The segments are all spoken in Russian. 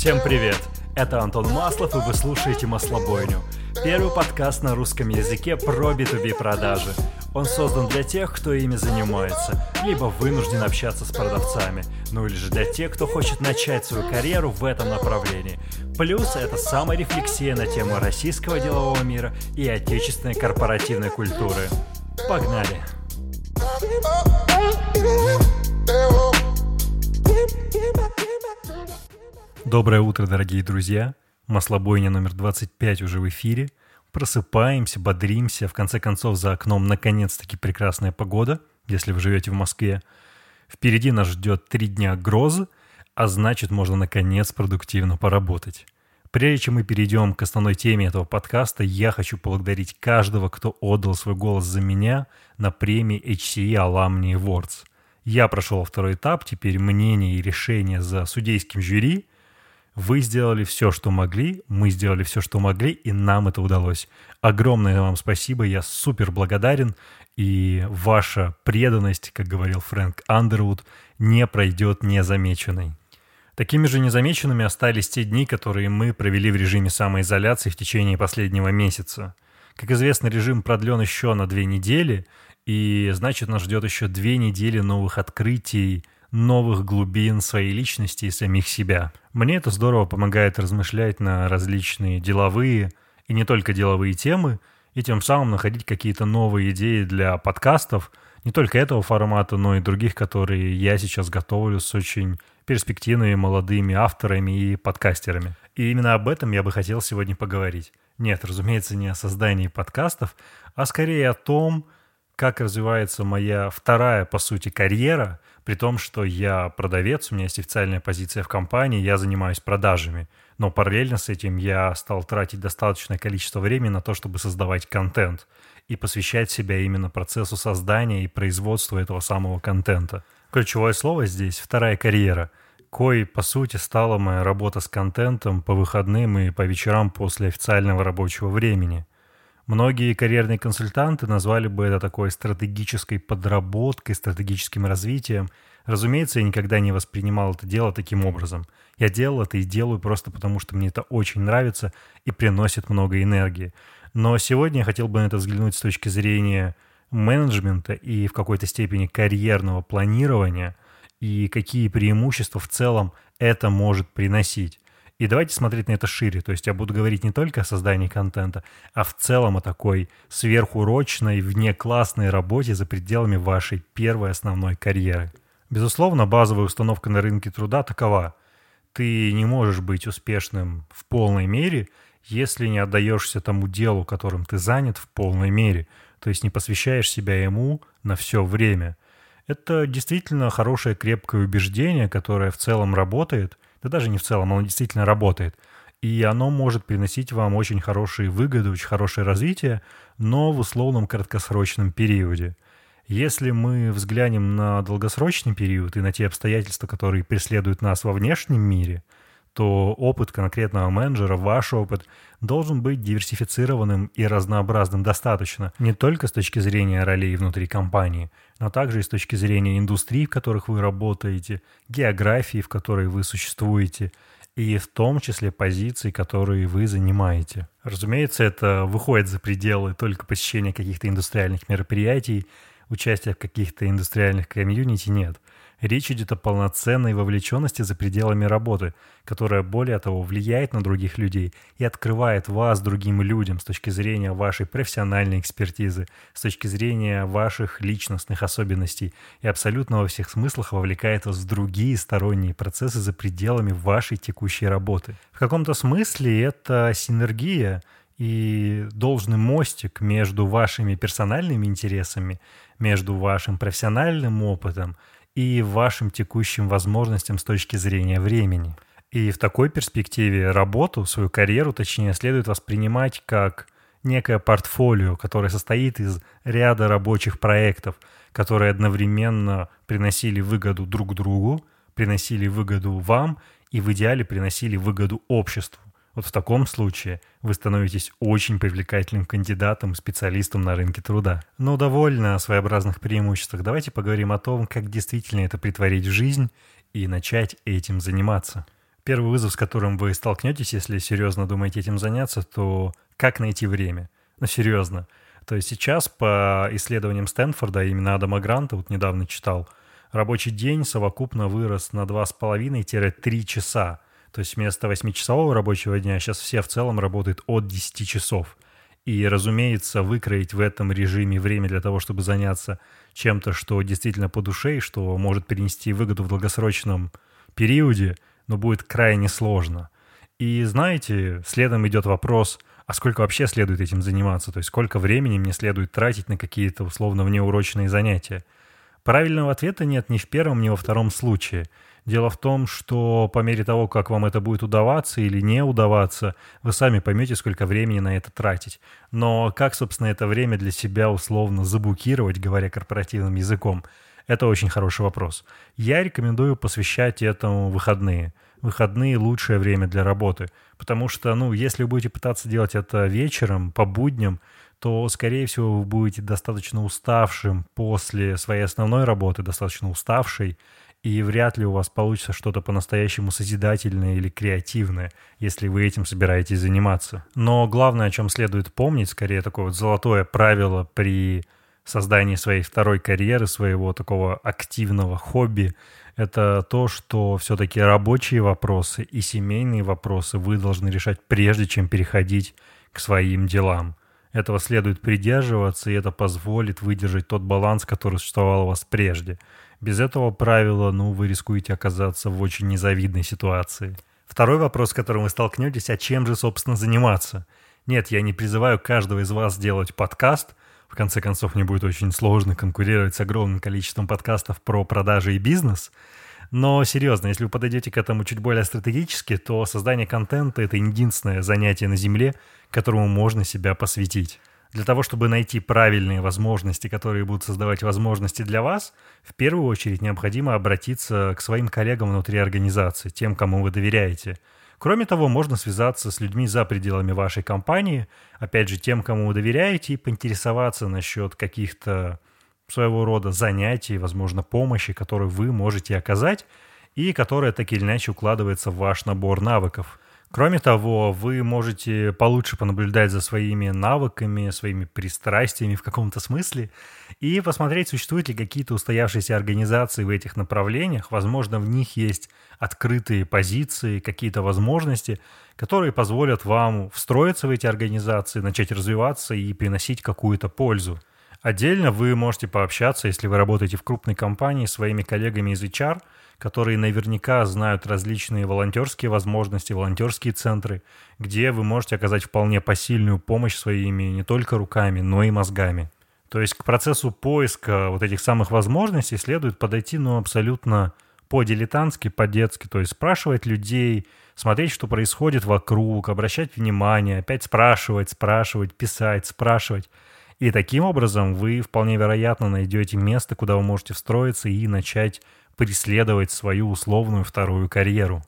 Всем привет! Это Антон Маслов, и вы слушаете «Маслобойню». Первый подкаст на русском языке про B2B продажи. Он создан для тех, кто ими занимается, либо вынужден общаться с продавцами, ну или же для тех, кто хочет начать свою карьеру в этом направлении. Плюс это саморефлексия на тему российского делового мира и отечественной корпоративной культуры. Погнали! Доброе утро, дорогие друзья! Маслобойня номер 25 уже в эфире. Просыпаемся, бодримся. В конце концов, за окном наконец-таки прекрасная погода, если вы живете в Москве. Впереди нас ждет три дня грозы, а значит, можно наконец продуктивно поработать. Прежде чем мы перейдем к основной теме этого подкаста, я хочу поблагодарить каждого, кто отдал свой голос за меня на премии HCE Alumni Awards. Я прошел второй этап, теперь мнение и решение за судейским жюри. Вы сделали все, что могли, мы сделали все, что могли, и нам это удалось. Огромное вам спасибо, я супер благодарен, и ваша преданность, как говорил Фрэнк Андервуд, не пройдет незамеченной. Такими же незамеченными остались те дни, которые мы провели в режиме самоизоляции в течение последнего месяца. Как известно, режим продлен еще на две недели, и значит нас ждет еще две недели новых открытий, новых глубин своей личности и самих себя. Мне это здорово помогает размышлять на различные деловые и не только деловые темы, и тем самым находить какие-то новые идеи для подкастов, не только этого формата, но и других, которые я сейчас готовлю с очень перспективными молодыми авторами и подкастерами. И именно об этом я бы хотел сегодня поговорить. Нет, разумеется, не о создании подкастов, а скорее о том, как развивается моя вторая, по сути, карьера, при том, что я продавец, у меня есть официальная позиция в компании, я занимаюсь продажами. Но параллельно с этим я стал тратить достаточное количество времени на то, чтобы создавать контент и посвящать себя именно процессу создания и производства этого самого контента. Ключевое слово здесь – вторая карьера – кой, по сути, стала моя работа с контентом по выходным и по вечерам после официального рабочего времени. Многие карьерные консультанты назвали бы это такой стратегической подработкой, стратегическим развитием. Разумеется, я никогда не воспринимал это дело таким образом. Я делал это и делаю просто потому, что мне это очень нравится и приносит много энергии. Но сегодня я хотел бы на это взглянуть с точки зрения менеджмента и в какой-то степени карьерного планирования – и какие преимущества в целом это может приносить. И давайте смотреть на это шире. То есть я буду говорить не только о создании контента, а в целом о такой сверхурочной, внеклассной работе за пределами вашей первой основной карьеры. Безусловно, базовая установка на рынке труда такова. Ты не можешь быть успешным в полной мере, если не отдаешься тому делу, которым ты занят в полной мере. То есть не посвящаешь себя ему на все время. Это действительно хорошее крепкое убеждение, которое в целом работает. Да даже не в целом, оно действительно работает. И оно может приносить вам очень хорошие выгоды, очень хорошее развитие, но в условном краткосрочном периоде. Если мы взглянем на долгосрочный период и на те обстоятельства, которые преследуют нас во внешнем мире – то опыт конкретного менеджера, ваш опыт, должен быть диверсифицированным и разнообразным достаточно, не только с точки зрения ролей внутри компании, но также и с точки зрения индустрий, в которых вы работаете, географии, в которой вы существуете, и в том числе позиций, которые вы занимаете. Разумеется, это выходит за пределы только посещения каких-то индустриальных мероприятий, участия в каких-то индустриальных комьюнити нет – Речь идет о полноценной вовлеченности за пределами работы, которая, более того, влияет на других людей и открывает вас другим людям с точки зрения вашей профессиональной экспертизы, с точки зрения ваших личностных особенностей и абсолютно во всех смыслах вовлекает вас в другие сторонние процессы за пределами вашей текущей работы. В каком-то смысле это синергия и должный мостик между вашими персональными интересами, между вашим профессиональным опытом – и вашим текущим возможностям с точки зрения времени. И в такой перспективе работу, свою карьеру, точнее, следует воспринимать как некое портфолио, которое состоит из ряда рабочих проектов, которые одновременно приносили выгоду друг другу, приносили выгоду вам и в идеале приносили выгоду обществу. Вот в таком случае вы становитесь очень привлекательным кандидатом, специалистом на рынке труда. Но довольно о своеобразных преимуществах. Давайте поговорим о том, как действительно это притворить в жизнь и начать этим заниматься. Первый вызов, с которым вы столкнетесь, если серьезно думаете этим заняться, то как найти время? Ну, серьезно. То есть сейчас по исследованиям Стэнфорда, именно Адама Гранта, вот недавно читал, рабочий день совокупно вырос на 2,5-3 часа. То есть вместо 8-часового рабочего дня сейчас все в целом работают от 10 часов. И, разумеется, выкроить в этом режиме время для того, чтобы заняться чем-то, что действительно по душе и что может принести выгоду в долгосрочном периоде, но будет крайне сложно. И знаете, следом идет вопрос, а сколько вообще следует этим заниматься? То есть сколько времени мне следует тратить на какие-то условно внеурочные занятия? Правильного ответа нет ни в первом, ни во втором случае – Дело в том, что по мере того, как вам это будет удаваться или не удаваться, вы сами поймете, сколько времени на это тратить. Но как, собственно, это время для себя условно заблокировать, говоря корпоративным языком, это очень хороший вопрос. Я рекомендую посвящать этому выходные. Выходные – лучшее время для работы, потому что, ну, если вы будете пытаться делать это вечером, по будням, то, скорее всего, вы будете достаточно уставшим после своей основной работы, достаточно уставший, и вряд ли у вас получится что-то по-настоящему созидательное или креативное, если вы этим собираетесь заниматься. Но главное, о чем следует помнить, скорее такое вот золотое правило при создании своей второй карьеры, своего такого активного хобби, это то, что все-таки рабочие вопросы и семейные вопросы вы должны решать прежде, чем переходить к своим делам. Этого следует придерживаться, и это позволит выдержать тот баланс, который существовал у вас прежде – без этого правила, ну, вы рискуете оказаться в очень незавидной ситуации. Второй вопрос, с которым вы столкнетесь, а чем же, собственно, заниматься? Нет, я не призываю каждого из вас делать подкаст. В конце концов, мне будет очень сложно конкурировать с огромным количеством подкастов про продажи и бизнес. Но серьезно, если вы подойдете к этому чуть более стратегически, то создание контента — это единственное занятие на Земле, которому можно себя посвятить. Для того, чтобы найти правильные возможности, которые будут создавать возможности для вас, в первую очередь необходимо обратиться к своим коллегам внутри организации, тем, кому вы доверяете. Кроме того, можно связаться с людьми за пределами вашей компании, опять же, тем, кому вы доверяете, и поинтересоваться насчет каких-то своего рода занятий, возможно, помощи, которую вы можете оказать, и которая так или иначе укладывается в ваш набор навыков – Кроме того, вы можете получше понаблюдать за своими навыками, своими пристрастиями в каком-то смысле и посмотреть, существуют ли какие-то устоявшиеся организации в этих направлениях. Возможно, в них есть открытые позиции, какие-то возможности, которые позволят вам встроиться в эти организации, начать развиваться и приносить какую-то пользу. Отдельно вы можете пообщаться, если вы работаете в крупной компании, своими коллегами из HR – которые наверняка знают различные волонтерские возможности, волонтерские центры, где вы можете оказать вполне посильную помощь своими не только руками, но и мозгами. То есть к процессу поиска вот этих самых возможностей следует подойти ну, абсолютно по-дилетантски, по-детски, то есть спрашивать людей, смотреть, что происходит вокруг, обращать внимание, опять спрашивать, спрашивать, писать, спрашивать. И таким образом вы вполне вероятно найдете место, куда вы можете встроиться и начать преследовать свою условную вторую карьеру.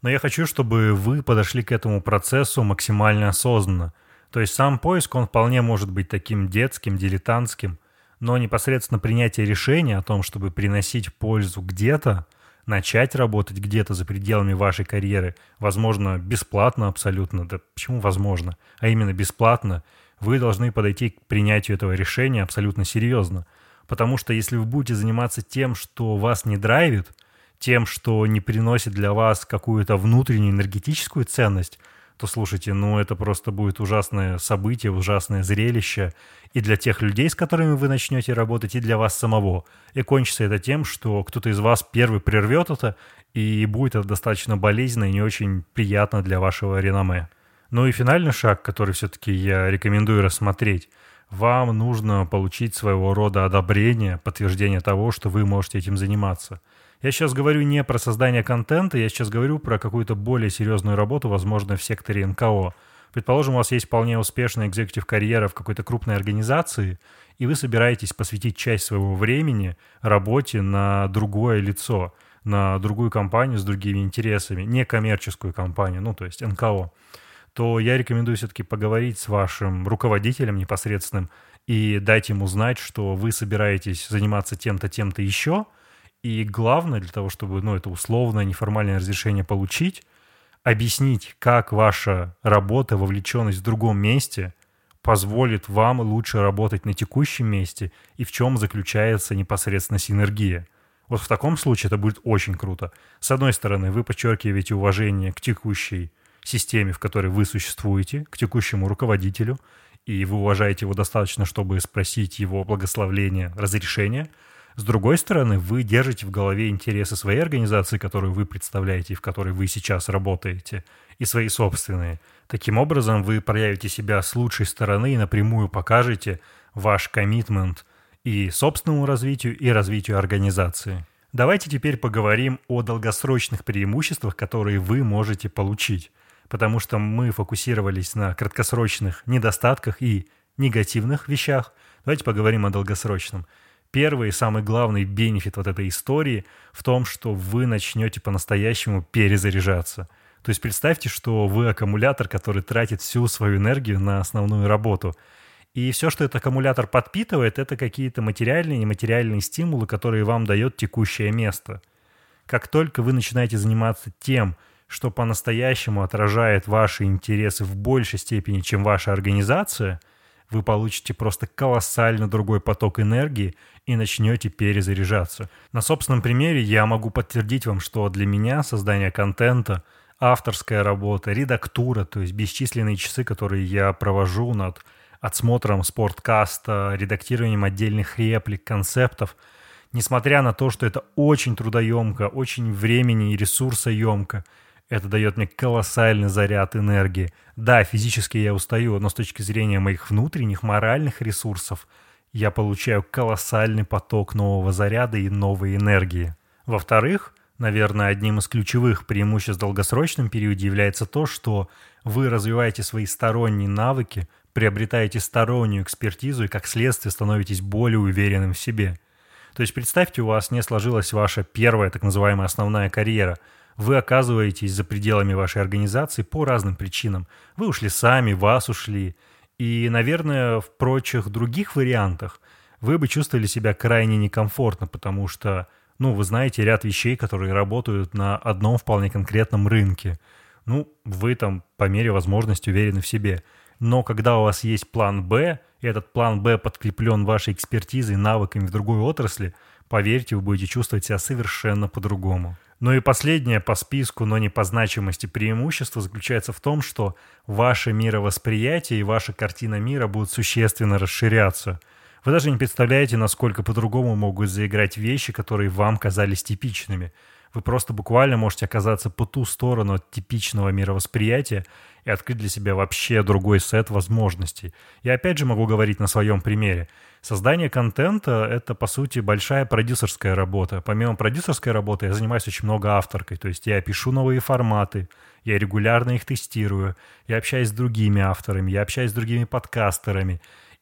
Но я хочу, чтобы вы подошли к этому процессу максимально осознанно. То есть сам поиск, он вполне может быть таким детским, дилетантским, но непосредственно принятие решения о том, чтобы приносить пользу где-то, начать работать где-то за пределами вашей карьеры, возможно, бесплатно абсолютно, да почему возможно, а именно бесплатно, вы должны подойти к принятию этого решения абсолютно серьезно – Потому что если вы будете заниматься тем, что вас не драйвит, тем, что не приносит для вас какую-то внутреннюю энергетическую ценность, то слушайте, ну это просто будет ужасное событие, ужасное зрелище и для тех людей, с которыми вы начнете работать, и для вас самого. И кончится это тем, что кто-то из вас первый прервет это, и будет это достаточно болезненно и не очень приятно для вашего реноме. Ну и финальный шаг, который все-таки я рекомендую рассмотреть – вам нужно получить своего рода одобрение, подтверждение того, что вы можете этим заниматься. Я сейчас говорю не про создание контента, я сейчас говорю про какую-то более серьезную работу, возможно, в секторе НКО. Предположим, у вас есть вполне успешная экзекутив карьера в какой-то крупной организации, и вы собираетесь посвятить часть своего времени работе на другое лицо, на другую компанию с другими интересами, не коммерческую компанию, ну, то есть НКО то я рекомендую все-таки поговорить с вашим руководителем непосредственным и дать ему знать, что вы собираетесь заниматься тем-то, тем-то еще. И главное для того, чтобы ну, это условное, неформальное разрешение получить, объяснить, как ваша работа, вовлеченность в другом месте позволит вам лучше работать на текущем месте и в чем заключается непосредственно синергия. Вот в таком случае это будет очень круто. С одной стороны, вы подчеркиваете уважение к текущей системе, в которой вы существуете, к текущему руководителю, и вы уважаете его достаточно, чтобы спросить его благословления, разрешения – с другой стороны, вы держите в голове интересы своей организации, которую вы представляете и в которой вы сейчас работаете, и свои собственные. Таким образом, вы проявите себя с лучшей стороны и напрямую покажете ваш коммитмент и собственному развитию, и развитию организации. Давайте теперь поговорим о долгосрочных преимуществах, которые вы можете получить. Потому что мы фокусировались на краткосрочных недостатках и негативных вещах. Давайте поговорим о долгосрочном. Первый и самый главный бенефит вот этой истории в том, что вы начнете по-настоящему перезаряжаться. То есть представьте, что вы аккумулятор, который тратит всю свою энергию на основную работу. И все, что этот аккумулятор подпитывает, это какие-то материальные и нематериальные стимулы, которые вам дает текущее место. Как только вы начинаете заниматься тем, что по-настоящему отражает ваши интересы в большей степени, чем ваша организация – вы получите просто колоссально другой поток энергии и начнете перезаряжаться. На собственном примере я могу подтвердить вам, что для меня создание контента, авторская работа, редактура, то есть бесчисленные часы, которые я провожу над отсмотром спорткаста, редактированием отдельных реплик, концептов, несмотря на то, что это очень трудоемко, очень времени и ресурсоемко – это дает мне колоссальный заряд энергии. Да, физически я устаю, но с точки зрения моих внутренних моральных ресурсов я получаю колоссальный поток нового заряда и новой энергии. Во-вторых, наверное, одним из ключевых преимуществ в долгосрочном периоде является то, что вы развиваете свои сторонние навыки, приобретаете стороннюю экспертизу и как следствие становитесь более уверенным в себе. То есть представьте, у вас не сложилась ваша первая так называемая основная карьера – вы оказываетесь за пределами вашей организации по разным причинам. Вы ушли сами, вас ушли. И, наверное, в прочих других вариантах вы бы чувствовали себя крайне некомфортно, потому что, ну, вы знаете ряд вещей, которые работают на одном вполне конкретном рынке. Ну, вы там по мере возможности уверены в себе. Но когда у вас есть план «Б», и этот план «Б» подкреплен вашей экспертизой, навыками в другой отрасли, поверьте, вы будете чувствовать себя совершенно по-другому. Ну и последнее по списку, но не по значимости преимущество заключается в том, что ваше мировосприятие и ваша картина мира будут существенно расширяться. Вы даже не представляете, насколько по-другому могут заиграть вещи, которые вам казались типичными – вы просто буквально можете оказаться по ту сторону от типичного мировосприятия и открыть для себя вообще другой сет возможностей. Я опять же могу говорить на своем примере. Создание контента — это, по сути, большая продюсерская работа. Помимо продюсерской работы я занимаюсь очень много авторкой. То есть я пишу новые форматы, я регулярно их тестирую, я общаюсь с другими авторами, я общаюсь с другими подкастерами.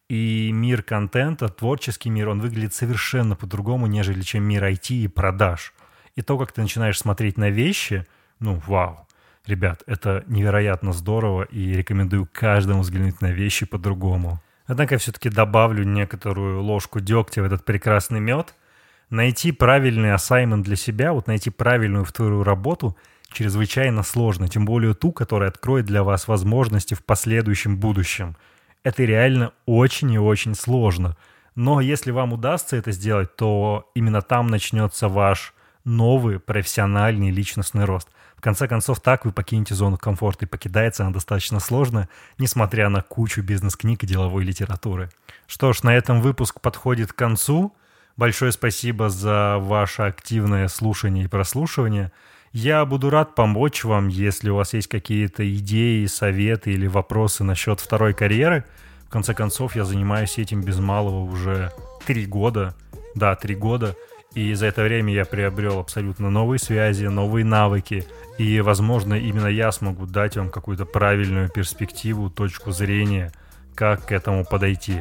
И мир контента, творческий мир, он выглядит совершенно по-другому, нежели чем мир IT и продаж — и то, как ты начинаешь смотреть на вещи, ну, вау. Ребят, это невероятно здорово, и рекомендую каждому взглянуть на вещи по-другому. Однако я все-таки добавлю некоторую ложку дегтя в этот прекрасный мед. Найти правильный ассаймент для себя, вот найти правильную вторую работу чрезвычайно сложно, тем более ту, которая откроет для вас возможности в последующем будущем. Это реально очень и очень сложно. Но если вам удастся это сделать, то именно там начнется ваш новый профессиональный личностный рост. В конце концов, так вы покинете зону комфорта, и покидается она достаточно сложно, несмотря на кучу бизнес-книг и деловой литературы. Что ж, на этом выпуск подходит к концу. Большое спасибо за ваше активное слушание и прослушивание. Я буду рад помочь вам, если у вас есть какие-то идеи, советы или вопросы насчет второй карьеры. В конце концов, я занимаюсь этим без малого уже три года. Да, три года – и за это время я приобрел абсолютно новые связи, новые навыки. И, возможно, именно я смогу дать вам какую-то правильную перспективу, точку зрения, как к этому подойти.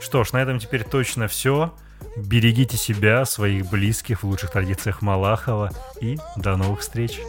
Что ж, на этом теперь точно все. Берегите себя, своих близких в лучших традициях Малахова. И до новых встреч.